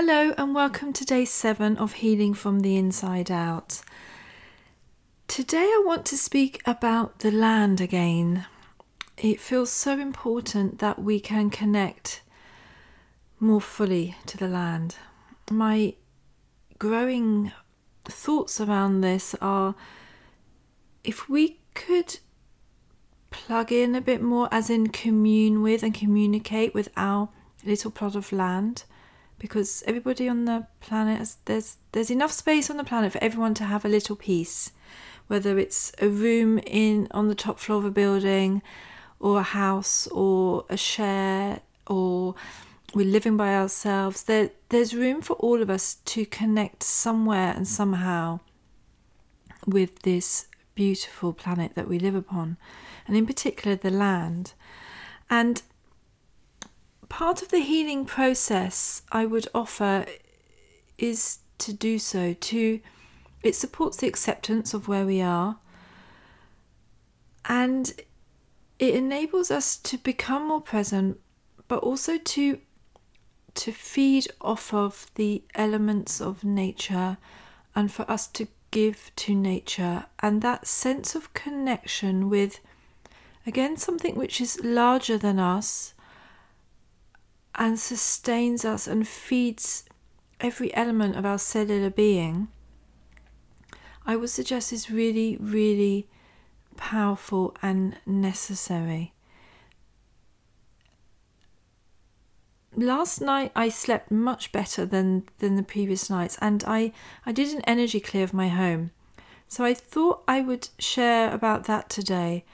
Hello, and welcome to day seven of Healing from the Inside Out. Today, I want to speak about the land again. It feels so important that we can connect more fully to the land. My growing thoughts around this are if we could plug in a bit more, as in commune with and communicate with our little plot of land because everybody on the planet has, there's there's enough space on the planet for everyone to have a little piece whether it's a room in on the top floor of a building or a house or a share or we're living by ourselves. There there's room for all of us to connect somewhere and somehow with this beautiful planet that we live upon and in particular the land. And part of the healing process I would offer is to do so to it supports the acceptance of where we are. And it enables us to become more present but also to to feed off of the elements of nature and for us to give to nature. And that sense of connection with again something which is larger than us and sustains us and feeds every element of our cellular being, I would suggest is really, really powerful and necessary. Last night I slept much better than, than the previous nights, and I, I did an energy clear of my home. So I thought I would share about that today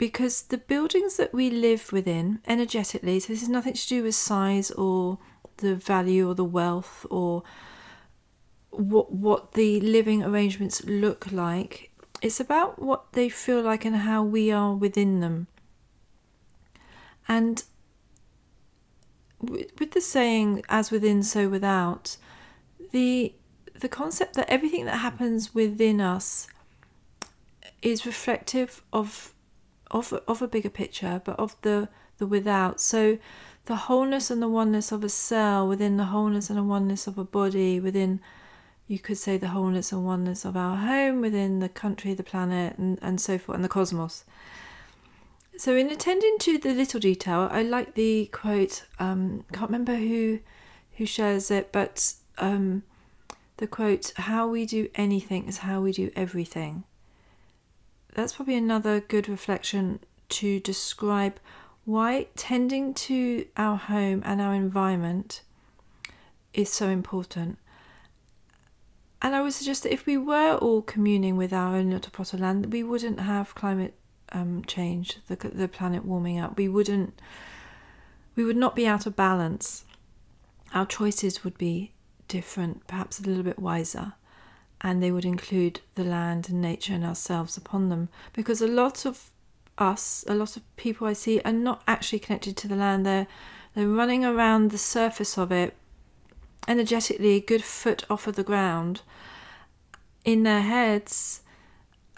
because the buildings that we live within energetically, so this has nothing to do with size or the value or the wealth or what what the living arrangements look like. It's about what they feel like and how we are within them. And with the saying "as within, so without," the the concept that everything that happens within us is reflective of of of a bigger picture, but of the the without. So the wholeness and the oneness of a cell within the wholeness and the oneness of a body within you could say the wholeness and oneness of our home within the country, the planet, and, and so forth, and the cosmos. So, in attending to the little detail, I like the quote. Um, can't remember who who shares it, but um, the quote: "How we do anything is how we do everything." That's probably another good reflection to describe why tending to our home and our environment is so important. And I would suggest that if we were all communing with our own little plot of land, we wouldn't have climate um, change, the the planet warming up. We wouldn't. We would not be out of balance. Our choices would be different, perhaps a little bit wiser and they would include the land and nature and ourselves upon them. Because a lot of us a lot of people i see are not actually connected to the land. They're they're running around the surface of it energetically a good foot off of the ground in their heads.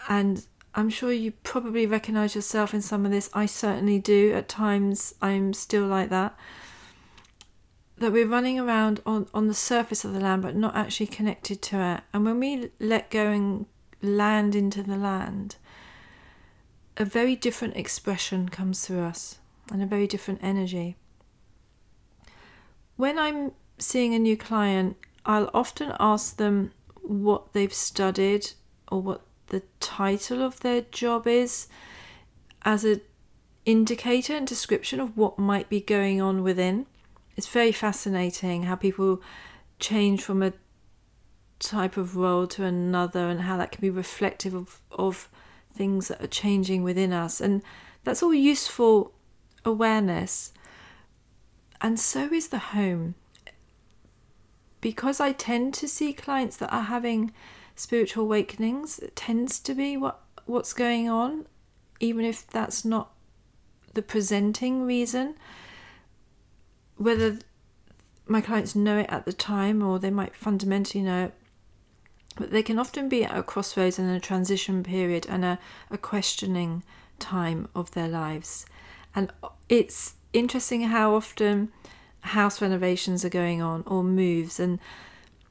And i'm sure you probably recognize yourself in some of this. I certainly do. At times i'm still like that that we're running around on, on the surface of the land but not actually connected to it. And when we let go and land into the land, a very different expression comes through us and a very different energy. When I'm seeing a new client, I'll often ask them what they've studied or what the title of their job is as an indicator and description of what might be going on within it's very fascinating how people change from a type of role to another and how that can be reflective of, of things that are changing within us. And that's all useful awareness. And so is the home. Because I tend to see clients that are having spiritual awakenings, it tends to be what, what's going on, even if that's not the presenting reason whether my clients know it at the time or they might fundamentally know it, but they can often be at a crossroads and a transition period and a, a questioning time of their lives. And it's interesting how often house renovations are going on or moves, and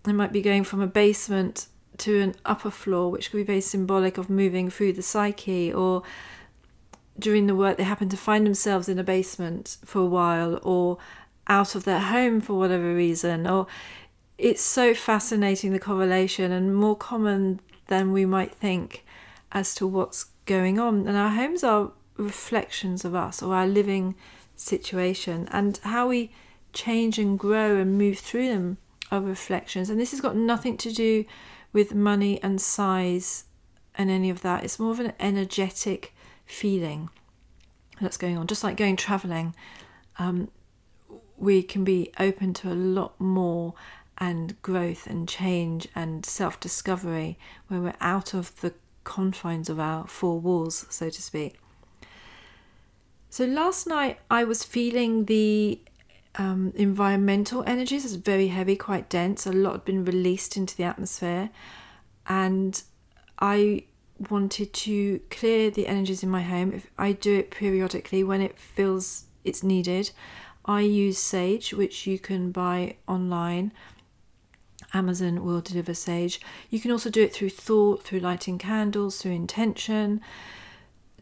they might be going from a basement to an upper floor, which could be very symbolic of moving through the psyche, or during the work they happen to find themselves in a basement for a while or out of their home for whatever reason or it's so fascinating the correlation and more common than we might think as to what's going on. And our homes are reflections of us or our living situation and how we change and grow and move through them are reflections. And this has got nothing to do with money and size and any of that. It's more of an energetic feeling that's going on. Just like going traveling, um, we can be open to a lot more and growth and change and self discovery when we're out of the confines of our four walls, so to speak. So last night I was feeling the um, environmental energies. It's very heavy, quite dense. A lot had been released into the atmosphere, and I wanted to clear the energies in my home, if I do it periodically when it feels it's needed. I use Sage, which you can buy online. Amazon will deliver Sage. You can also do it through thought, through lighting candles, through intention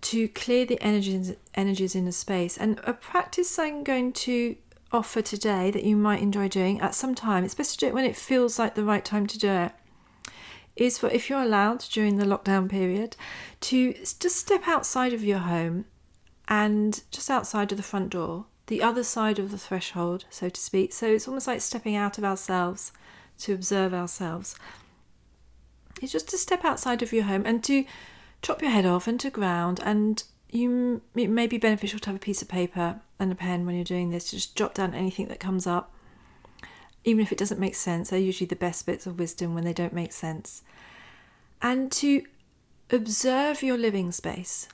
to clear the energies energies in the space. And a practice I'm going to offer today that you might enjoy doing at some time. It's best to do it when it feels like the right time to do it is for if you're allowed during the lockdown period to just step outside of your home and just outside of the front door, the other side of the threshold, so to speak. So it's almost like stepping out of ourselves to observe ourselves. It's just to step outside of your home and to chop your head off into ground and you it may be beneficial to have a piece of paper and a pen when you're doing this to just jot down anything that comes up even if it doesn't make sense. They're usually the best bits of wisdom when they don't make sense. And to observe your living space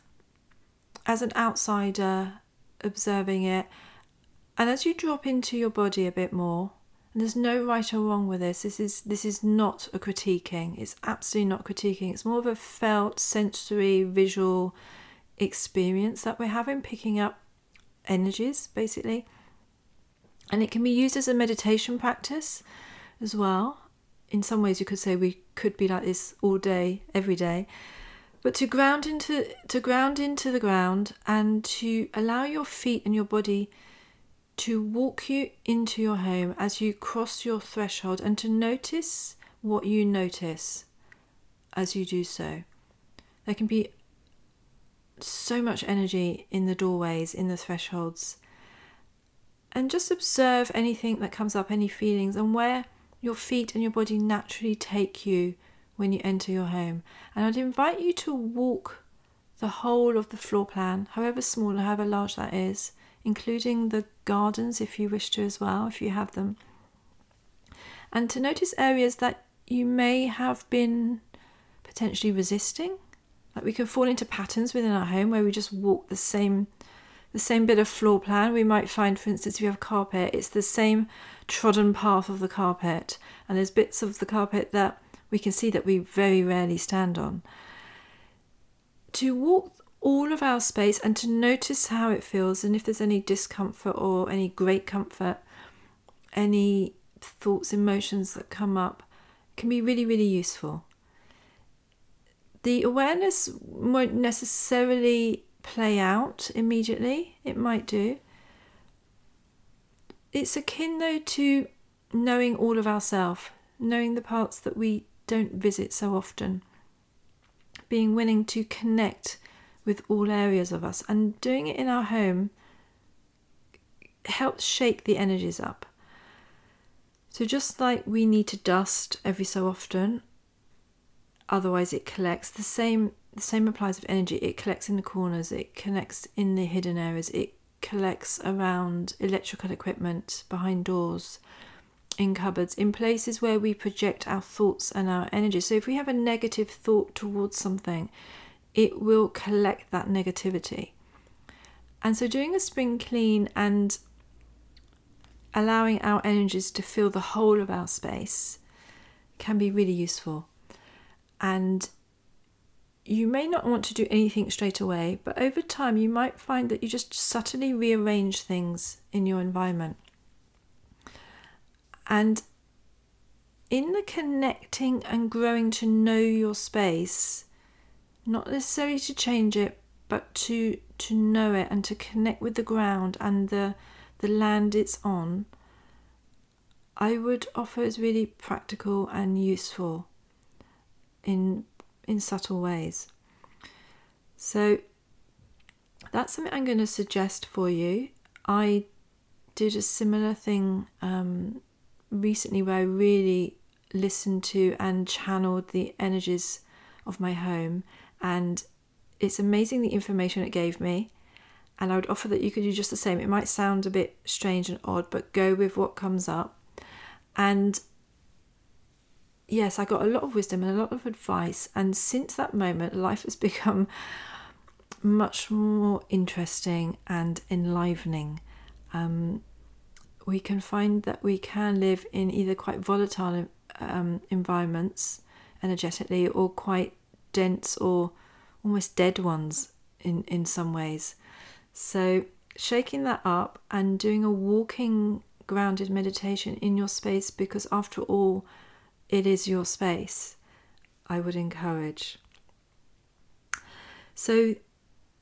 as an outsider, observing it. And as you drop into your body a bit more, and there's no right or wrong with this. This is this is not a critiquing. It's absolutely not critiquing. It's more of a felt, sensory, visual experience that we're having, picking up energies, basically and it can be used as a meditation practice as well. In some ways, you could say we could be like this all day, every day. But to ground into to ground into the ground and to allow your feet and your body to walk you into your home as you cross your threshold and to notice what you notice as you do so. There can be so much energy in the doorways, in the thresholds and just observe anything that comes up, any feelings, and where your feet and your body naturally take you when you enter your home. And I'd invite you to walk the whole of the floor plan, however small or however large that is, including the gardens if you wish to as well, if you have them. And to notice areas that you may have been potentially resisting. Like we can fall into patterns within our home where we just walk the same the same bit of floor plan. We might find, for instance, if you have carpet, it's the same trodden path of the carpet, and there's bits of the carpet that we can see that we very rarely stand on. To walk all of our space and to notice how it feels, and if there's any discomfort or any great comfort, any thoughts, emotions that come up, can be really, really useful. The awareness won't necessarily play out immediately. It might do. It's akin though to knowing all of ourselves, knowing the parts that we don't visit so often, being willing to connect with all areas of us, and doing it in our home helps shake the energies up. So, just like we need to dust every so often, otherwise it collects, the same the same applies with energy. It collects in the corners, it connects in the hidden areas, it collects around electrical equipment, behind doors, in cupboards, in places where we project our thoughts and our energy. So if we have a negative thought towards something, it will collect that negativity. And so doing a spring clean and allowing our energies to fill the whole of our space can be really useful. And you may not want to do anything straight away, but over time you might find that you just subtly rearrange things in your environment. And in the connecting and growing to know your space, not necessarily to change it, but to to know it and to connect with the ground and the the land it's on, I would offer is really practical and useful in in subtle ways. So that's something I'm going to suggest for you. I did a similar thing um, recently where I really listened to and channeled the energies of my home, and it's amazing the information it gave me. And I would offer that you could do just the same. It might sound a bit strange and odd, but go with what comes up. And yes, I got a lot of wisdom and a lot of advice. And since that moment, life has become much more interesting and enlivening. Um, we can find that we can live in either quite volatile um, environments energetically or quite dense or almost dead ones in, in some ways. So, shaking that up and doing a walking grounded meditation in your space because, after all, it is your space, I would encourage. So,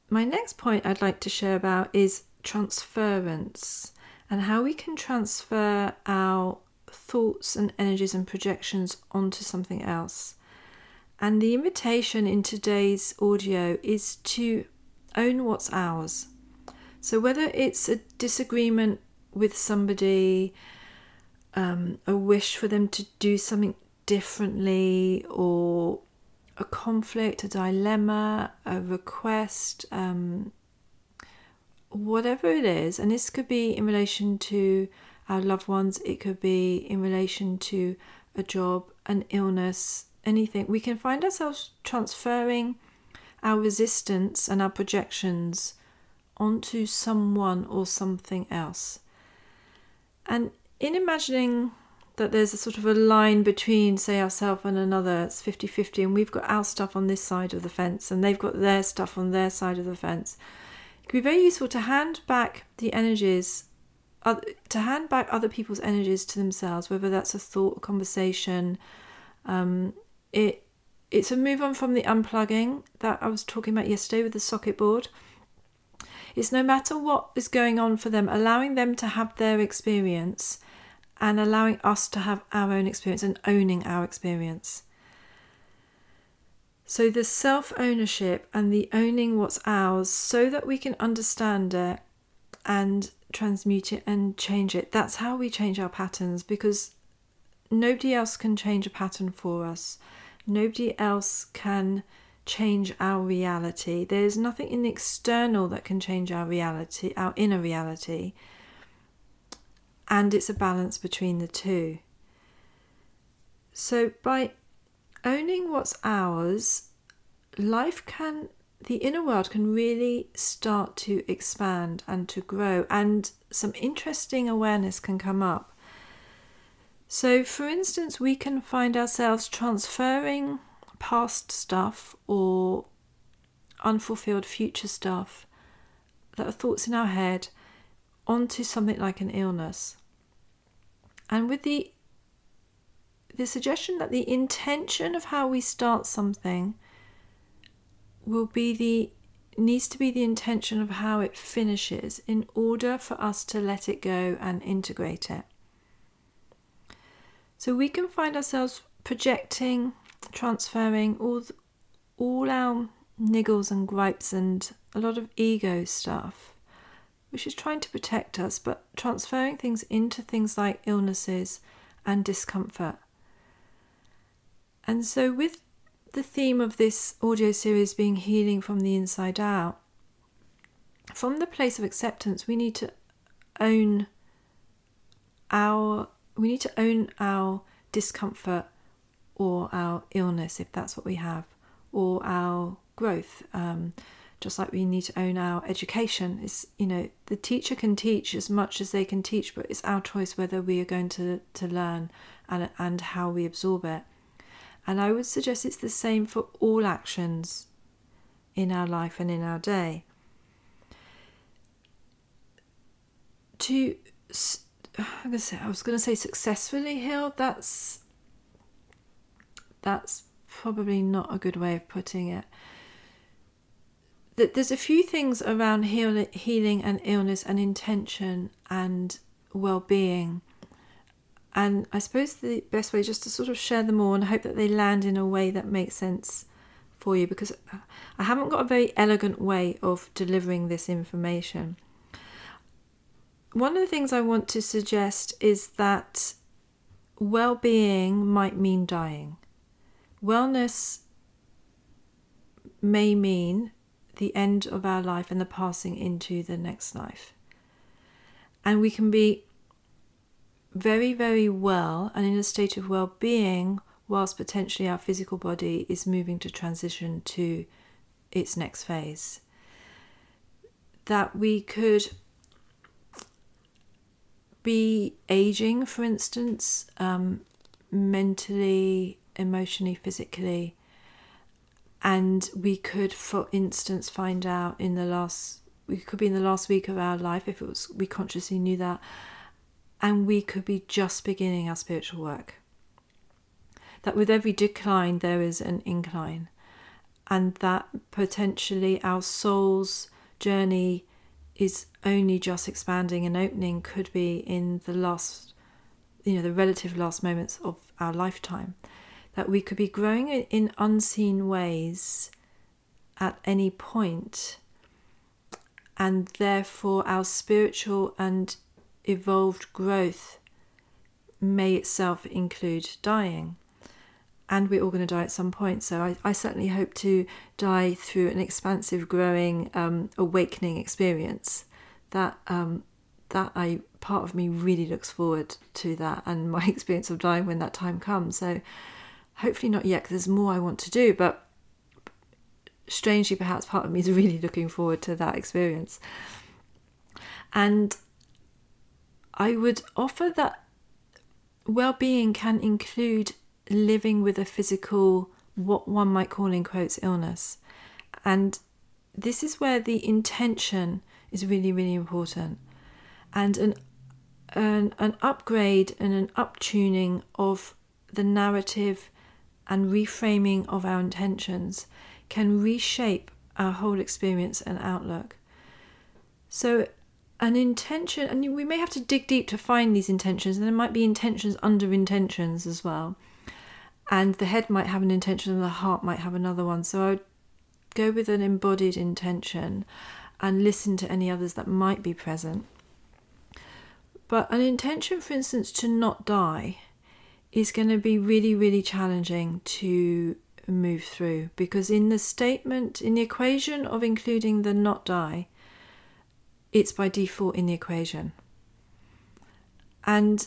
my next point I'd like to share about is transference and how we can transfer our thoughts and energies and projections onto something else. And the invitation in today's audio is to own what's ours. So, whether it's a disagreement with somebody, um, a wish for them to do something differently, or a conflict, a dilemma, a request, um, whatever it is, and this could be in relation to our loved ones, it could be in relation to a job, an illness, anything, we can find ourselves transferring our resistance and our projections onto someone or something else. And in imagining that there's a sort of a line between, say, ourselves and another, it's 50 50, and we've got our stuff on this side of the fence, and they've got their stuff on their side of the fence. It can be very useful to hand back the energies, to hand back other people's energies to themselves, whether that's a thought, a conversation, um, it it's a move on from the unplugging that I was talking about yesterday with the socket board. It's no matter what is going on for them, allowing them to have their experience and allowing us to have our own experience and owning our experience. So, the self ownership and the owning what's ours so that we can understand it and transmute it and change it. That's how we change our patterns because nobody else can change a pattern for us. Nobody else can change our reality. There's nothing in the external that can change our reality, our inner reality. And it's a balance between the two. So, by owning what's ours, life can, the inner world can really start to expand and to grow, and some interesting awareness can come up. So, for instance, we can find ourselves transferring past stuff or unfulfilled future stuff that are thoughts in our head onto something like an illness. And with the the suggestion that the intention of how we start something will be the needs to be the intention of how it finishes in order for us to let it go and integrate it. So we can find ourselves projecting, transferring all all our niggles and gripes and a lot of ego stuff, which is trying to protect us, but transferring things into things like illnesses and discomfort. And so, with the theme of this audio series being healing from the inside out, from the place of acceptance, we need to own our we need to own our discomfort or our illness if that's what we have, or our growth. Um, just like we need to own our education. Is you know the teacher can teach as much as they can teach, but it's our choice whether we are going to to learn and and how we absorb it. And I would suggest it's the same for all actions in our life and in our day. To I'm gonna say I was gonna say successfully healed. That's that's probably not a good way of putting it. That there's a few things around heal, healing and illness and intention and well-being. And I suppose the best way is just to sort of share them all and hope that they land in a way that makes sense for you because I haven't got a very elegant way of delivering this information. One of the things I want to suggest is that well being might mean dying. Wellness may mean the end of our life and the passing into the next life. And we can be very, very well and in a state of well being whilst potentially our physical body is moving to transition to its next phase. That we could be aging, for instance, um, mentally, emotionally, physically, and we could, for instance, find out in the last we could be in the last week of our life if it was we consciously knew that, and we could be just beginning our spiritual work. That with every decline there is an incline, and that potentially our soul's journey is only just expanding and opening, could be in the last, you know, the relative last moments of our lifetime. That we could be growing in unseen ways at any point, and therefore our spiritual and evolved growth may itself include dying and we're all going to die at some point. So I, I certainly hope to die through an expansive, growing, um, awakening experience. That um, that I part of me really looks forward to that and my experience of dying when that time comes. So hopefully not yet, because there's more I want to do. But strangely, perhaps part of me is really looking forward to that experience. And I would offer that well-being can include living with a physical, what one might call in quotes, illness. And this is where the intention is really, really important. And an, an, an upgrade and an uptuning of the narrative and reframing of our intentions can reshape our whole experience and outlook. So, an intention, and we may have to dig deep to find these intentions, and there might be intentions under intentions as well and the head might have an intention and the heart might have another one. So I would go with an embodied intention and listen to any others that might be present. But an intention, for instance, to not die is going to be really, really challenging to move through because in the statement, in the equation of including the not die, it's by default in the equation. And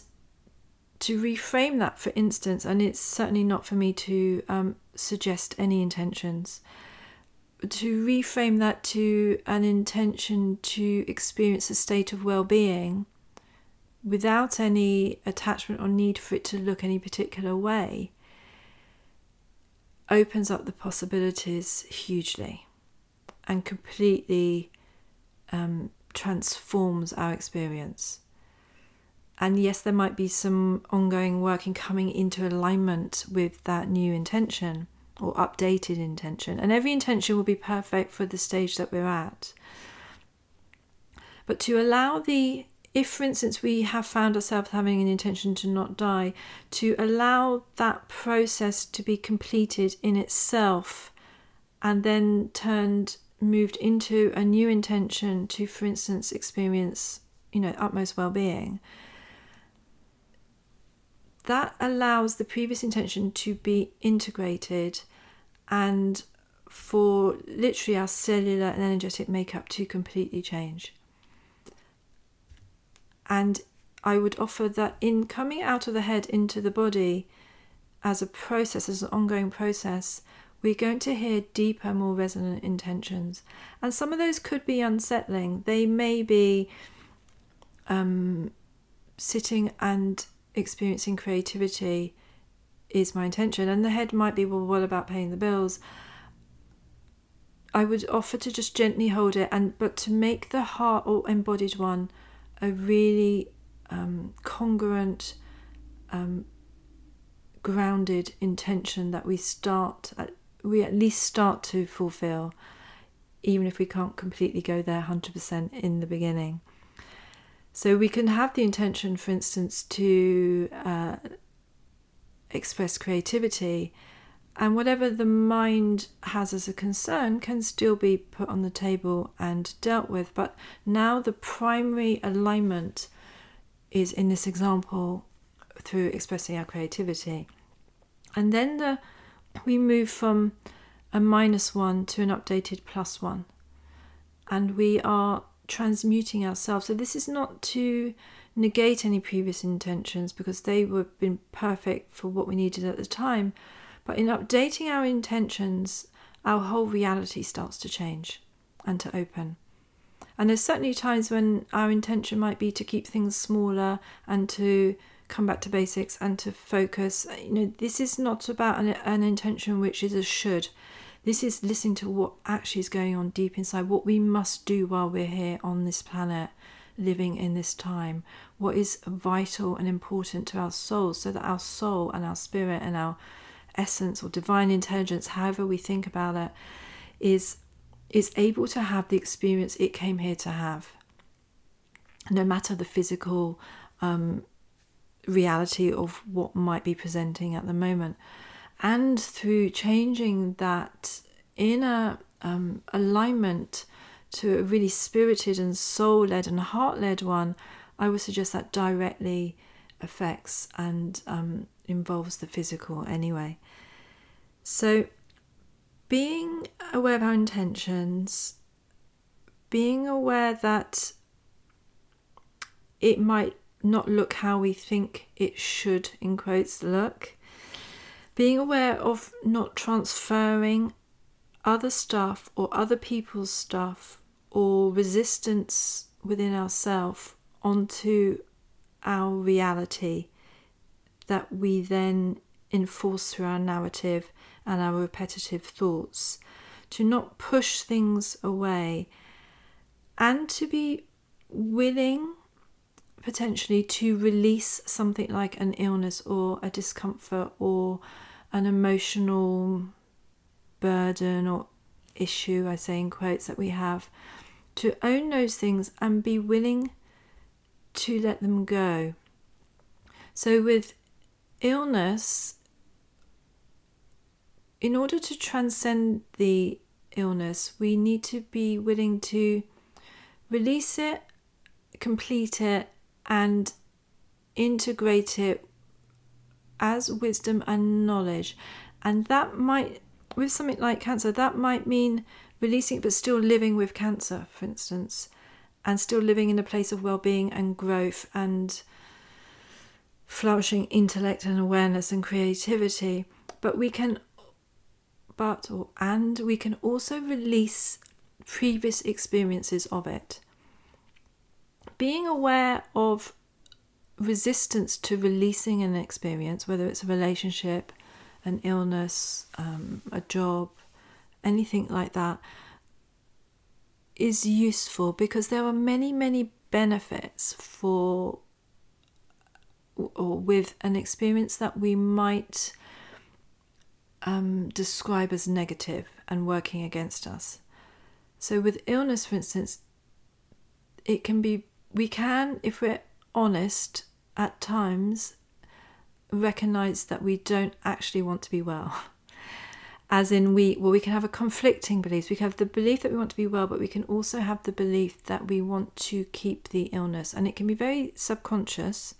to reframe that, for instance, and it's certainly not for me to um, suggest any intentions, to reframe that to an intention to experience a state of well being without any attachment or need for it to look any particular way opens up the possibilities hugely and completely um, transforms our experience. And yes, there might be some ongoing work in coming into alignment with that new intention or updated intention. And every intention will be perfect for the stage that we're at. But to allow the, if for instance we have found ourselves having an intention to not die, to allow that process to be completed in itself and then turned, moved into a new intention to, for instance, experience, you know, utmost well being that allows the previous intention to be integrated and for literally our cellular and energetic makeup to completely change. And I would offer that in coming out of the head into the body as a process, as an ongoing process, we're going to hear deeper, more resonant intentions. And some of those could be unsettling. They may be um, sitting and experiencing creativity is my intention. And the head might be, well, what about paying the bills? I would offer to just gently hold it and but to make the heart or embodied one a really um, congruent, um, grounded intention that we start, at, we at least start to fulfill, even if we can't completely go there 100% in the beginning. So we can have the intention, for instance, to uh, express creativity, and whatever the mind has as a concern can still be put on the table and dealt with. But now the primary alignment is in this example through expressing our creativity. And then the, we move from a minus one to an updated plus one. And we are transmuting ourselves. So this is not to negate any previous intentions because they were been perfect for what we needed at the time. But in updating our intentions, our whole reality starts to change and to open. And there's certainly times when our intention might be to keep things smaller and to come back to basics and to focus. You know, this is not about an, an intention which is a should. This is listening to what actually is going on deep inside, what we must do while we're here on this planet, living in this time, what is vital and important to our souls, so that our soul and our spirit and our essence or divine intelligence, however we think about it, is is able to have the experience it came here to have, no matter the physical um, reality of what might be presenting at the moment. And through changing that inner um, alignment to a really spirited and soul led and heart led one, I would suggest that directly affects and um, involves the physical anyway. So, being aware of our intentions, being aware that it might not look how we think it should, in quotes, look, being aware of not transferring other stuff or other people's stuff or resistance within ourselves onto our reality that we then enforce through our narrative and our repetitive thoughts, to not push things away, and to be willing potentially to release something like an illness or a discomfort or an emotional burden or issue, I say in quotes, that we have, to own those things and be willing to let them go. So, with illness, in order to transcend the illness, we need to be willing to release it, complete it, and integrate it as wisdom and knowledge. And that might, with something like cancer, that might mean releasing but still living with cancer, for instance, and still living in a place of well being and growth and flourishing intellect and awareness and creativity. But we can but or and we can also release previous experiences of it. Being aware of resistance to releasing an experience, whether it's a relationship, an illness, um, a job, anything like that, is useful because there are many, many benefits for or with an experience that we might um, describe as negative and working against us. So, with illness, for instance, it can be, we can, if we're honest, at times recognize that we don't actually want to be well. As in, we, well, we can have a conflicting beliefs. We can have the belief that we want to be well, but we can also have the belief that we want to keep the illness. And it can be very subconscious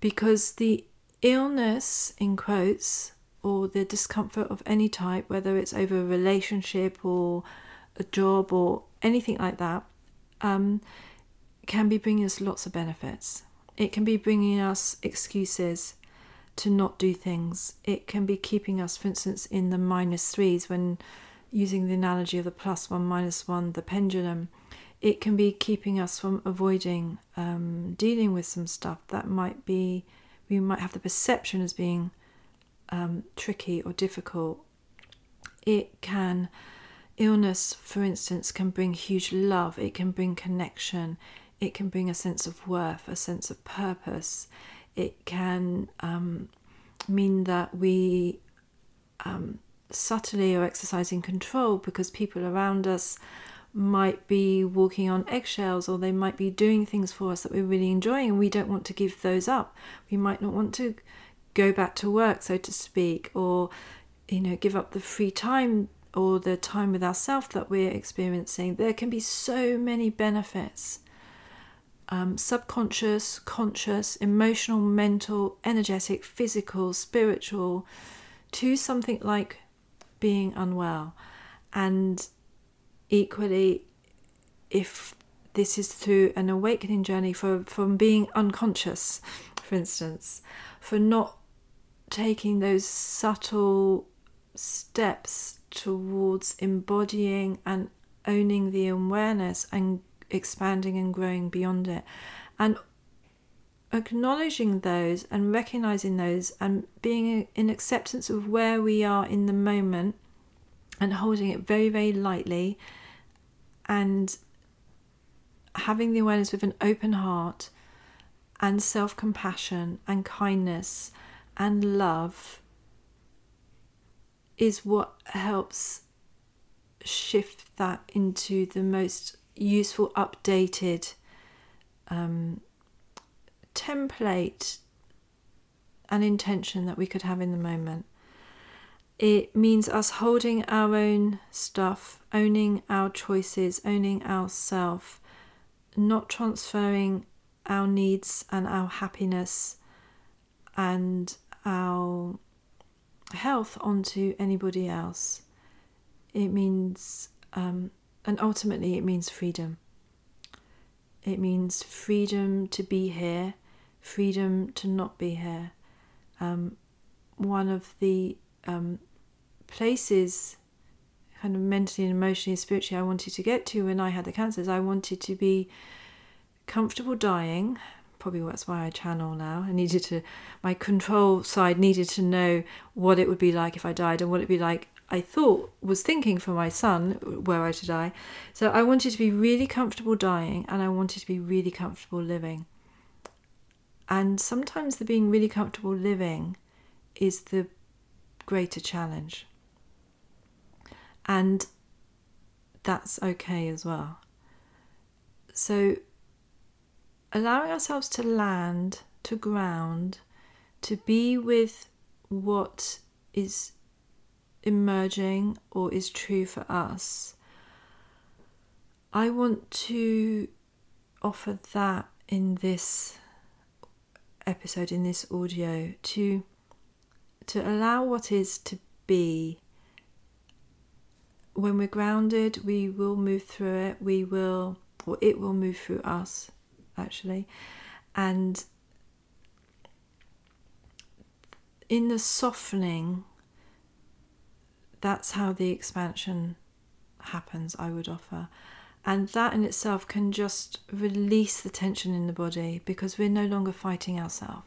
because the illness, in quotes, or the discomfort of any type, whether it's over a relationship or a job or anything like that, um, can be bringing us lots of benefits. It can be bringing us excuses to not do things. It can be keeping us, for instance, in the minus threes when using the analogy of the plus one, minus one, the pendulum. It can be keeping us from avoiding um, dealing with some stuff that might be, we might have the perception as being um, tricky or difficult. It can, illness, for instance, can bring huge love, it can bring connection, it can bring a sense of worth, a sense of purpose. It can um, mean that we um, subtly are exercising control because people around us might be walking on eggshells or they might be doing things for us that we're really enjoying and we don't want to give those up. We might not want to go back to work, so to speak, or you know, give up the free time or the time with ourselves that we're experiencing. There can be so many benefits. Um, subconscious, conscious, emotional, mental, energetic, physical, spiritual, to something like being unwell. And equally, if this is through an awakening journey for, from being unconscious, for instance, for not taking those subtle steps towards embodying and owning the awareness and expanding and growing beyond it. And acknowledging those and recognizing those and being in acceptance of where we are in the moment and holding it very, very lightly and having the awareness with an open heart and self compassion and kindness and love is what helps shift that into the most useful, updated um, template and intention that we could have in the moment. It means us holding our own stuff, owning our choices, owning ourself, not transferring our needs and our happiness and our health onto anybody else. It means, um, and ultimately, it means freedom. It means freedom to be here, freedom to not be here. Um, one of the um, places, kind of mentally and emotionally and spiritually, I wanted to get to when I had the cancers. I wanted to be comfortable dying. Probably that's why I channel now. I needed to, my control side needed to know what it would be like if I died and what it'd be like I thought was thinking for my son were I to die. So I wanted to be really comfortable dying and I wanted to be really comfortable living. And sometimes the being really comfortable living is the greater challenge. And that's okay as well. So, allowing ourselves to land, to ground, to be with what is emerging or is true for us, I want to offer that in this episode, in this audio, to to allow what is to be when we're grounded, we will move through it. We will, or it will move through us, actually. And in the softening, that's how the expansion happens, I would offer. And that in itself can just release the tension in the body because we're no longer fighting ourselves.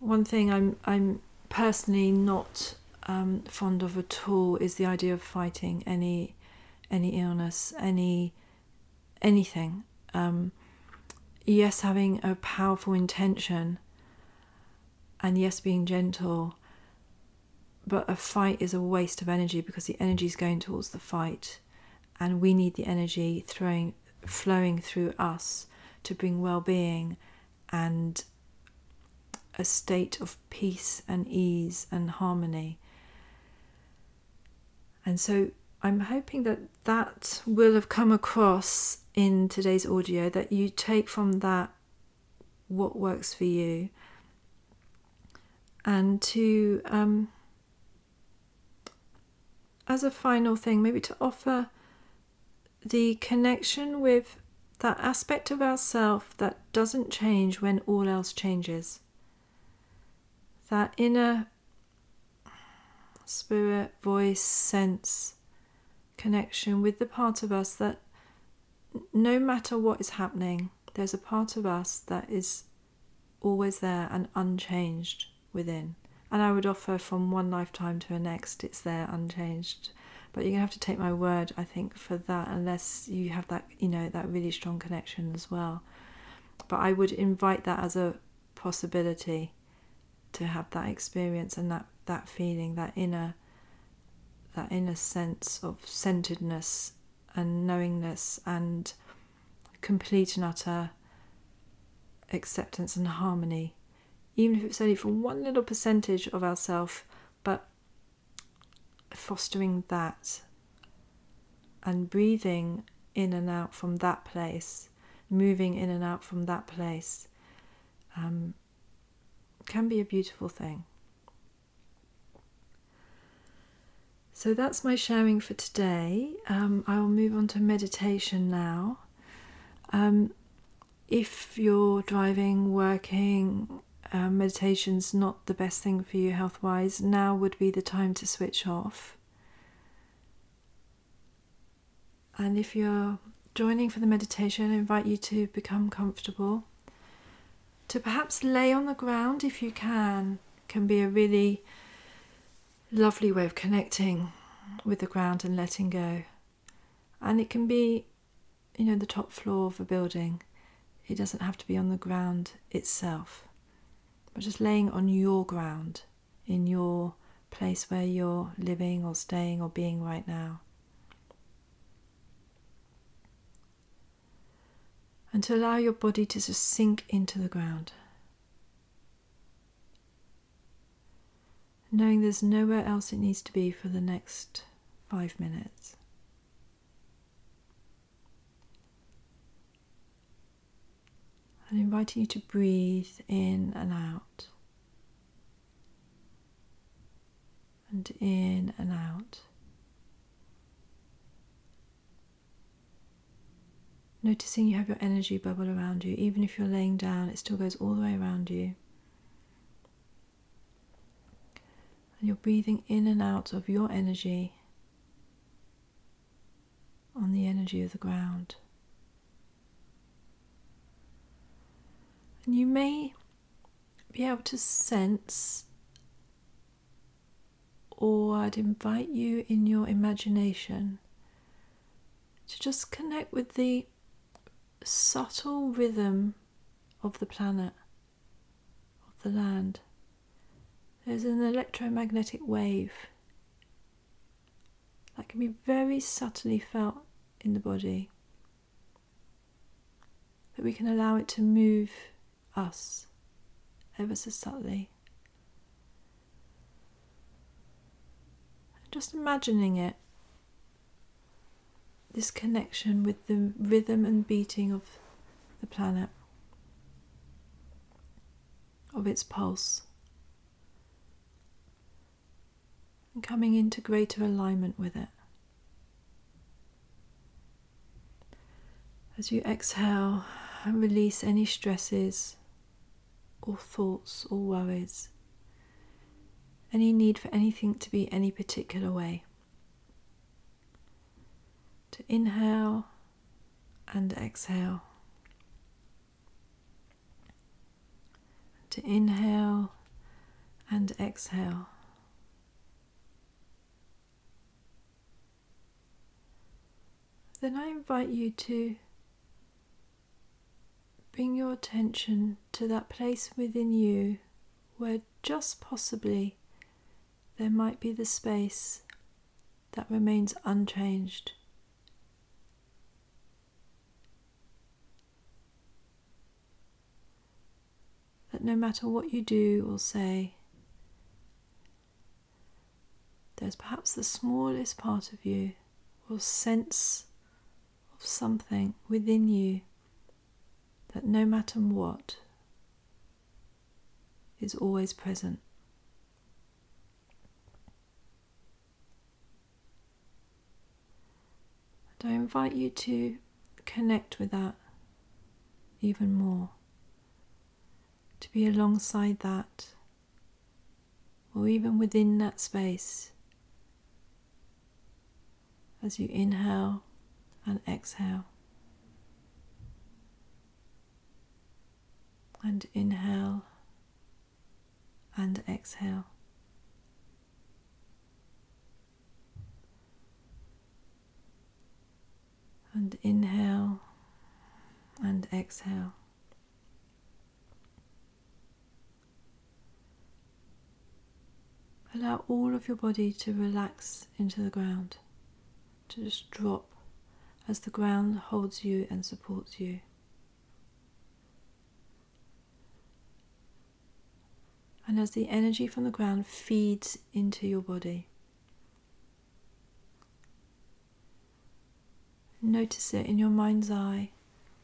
One thing I'm I'm personally not um, fond of at all is the idea of fighting any any illness, any anything. Um, yes, having a powerful intention, and yes, being gentle. But a fight is a waste of energy because the energy is going towards the fight, and we need the energy throwing, flowing through us to bring well-being and a state of peace and ease and harmony. And so I'm hoping that that will have come across in today's audio, that you take from that what works for you. And to, um, as a final thing, maybe to offer the connection with that aspect of ourself that doesn't change when all else changes. That inner spirit, voice, sense connection with the part of us that no matter what is happening, there's a part of us that is always there and unchanged within. And I would offer from one lifetime to the next, it's there unchanged. But you're gonna have to take my word, I think, for that, unless you have that, you know, that really strong connection as well. But I would invite that as a possibility to have that experience and that, that feeling, that inner that inner sense of centeredness and knowingness and complete and utter acceptance and harmony, even if it's only for one little percentage of ourself, but fostering that and breathing in and out from that place, moving in and out from that place, um, can be a beautiful thing. So that's my sharing for today. Um, I will move on to meditation now. Um, if you're driving, working, uh, meditation's not the best thing for you health wise, now would be the time to switch off. And if you're joining for the meditation, I invite you to become comfortable. To perhaps lay on the ground if you can, can be a really lovely way of connecting with the ground and letting go. And it can be, you know, the top floor of a building. It doesn't have to be on the ground itself, but just laying on your ground in your place where you're living or staying or being right now. And to allow your body to just sink into the ground. knowing there's nowhere else it needs to be for the next five minutes. And inviting you to breathe in and out, and in and out. Noticing you have your energy bubble around you, even if you're laying down, it still goes all the way around you. And you're breathing in and out of your energy on the energy of the ground. And you may be able to sense, or I'd invite you in your imagination to just connect with the subtle rhythm of the planet, of the land. There's an electromagnetic wave that can be very subtly felt in the body. That we can allow it to move us ever so subtly. Just imagining it, this connection with the rhythm and beating of the planet, of its pulse. and coming into greater alignment with it. As you exhale and release any stresses or thoughts or worries, any need for anything to be any particular way. To inhale and exhale. To inhale and exhale. then I invite you to bring your attention to that place within you where just possibly there might be the space that remains unchanged. That no matter what you do or say, there's perhaps the smallest part of you will sense of something within you that no matter what is always present. And I invite you to connect with that even more, to be alongside that, or even within that space as you inhale and exhale. And inhale and exhale. And inhale and exhale. Allow all of your body to relax into the ground, to just drop as the ground holds you and supports you. And as the energy from the ground feeds into your body, notice it in your mind's eye,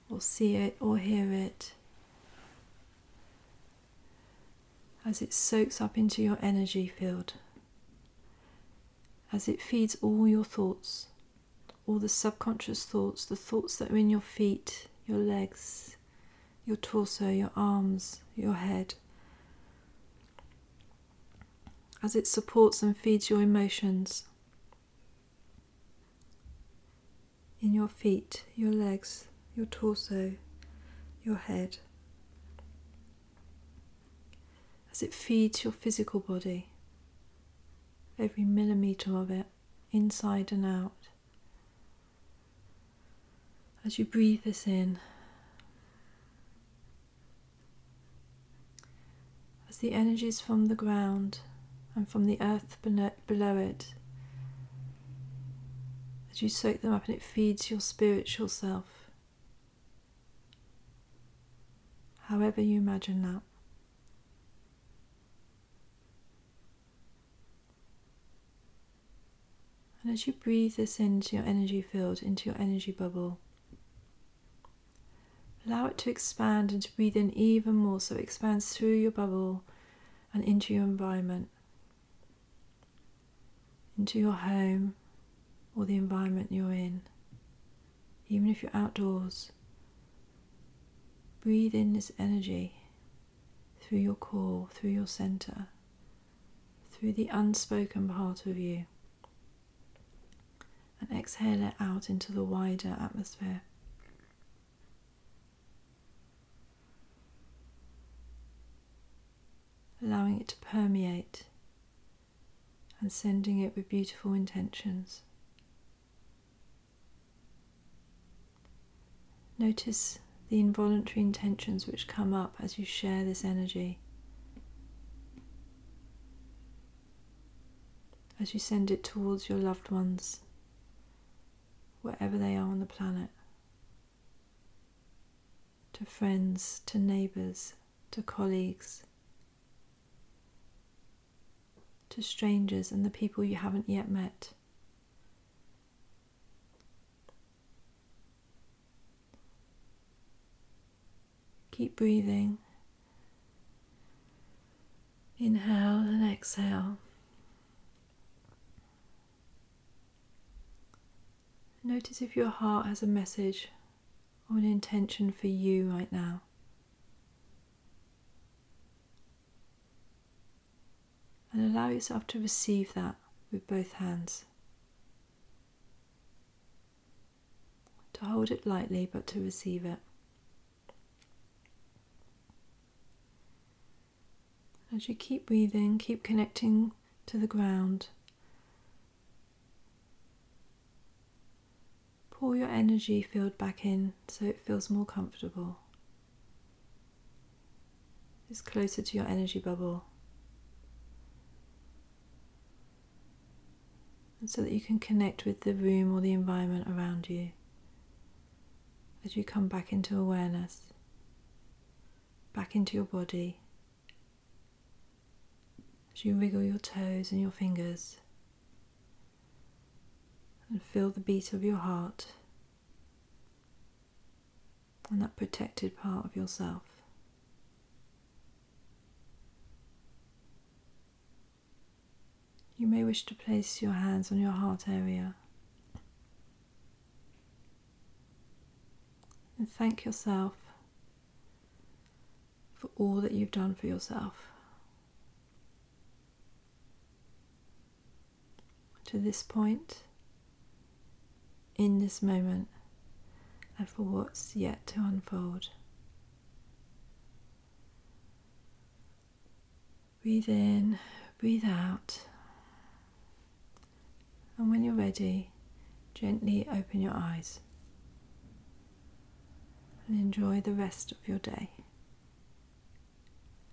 or see it or hear it as it soaks up into your energy field, as it feeds all your thoughts, all the subconscious thoughts, the thoughts that are in your feet, your legs, your torso, your arms, your head, as it supports and feeds your emotions. In your feet, your legs, your torso, your head. as it feeds your physical body, every millimetre of it, inside and out. As you breathe this in, as the energies from the ground and from the earth below it, as you soak them up and it feeds your spiritual self, however you imagine that. And as you breathe this into your energy field, into your energy bubble, allow it to expand and to breathe in even more so. It expands through your bubble and into your environment, into your home or the environment you're in. Even if you're outdoors, breathe in this energy through your core, through your center, through the unspoken part of you and exhale it out into the wider atmosphere. Allowing it to permeate and sending it with beautiful intentions. Notice the involuntary intentions which come up as you share this energy. As you send it towards your loved ones wherever they are on the planet, to friends, to neighbours, to colleagues, to strangers and the people you haven't yet met. Keep breathing. Inhale and exhale. Notice if your heart has a message or an intention for you right now. And allow yourself to receive that with both hands. To hold it lightly, but to receive it. As you keep breathing, keep connecting to the ground. Pull your energy field back in so it feels more comfortable. It's closer to your energy bubble. And so that you can connect with the room or the environment around you as you come back into awareness, back into your body, as you wriggle your toes and your fingers and feel the beat of your heart and that protected part of yourself. You may wish to place your hands on your heart area and thank yourself for all that you've done for yourself. To this point, in this moment and for what's yet to unfold. Breathe in, breathe out, and when you're ready, gently open your eyes and enjoy the rest of your day.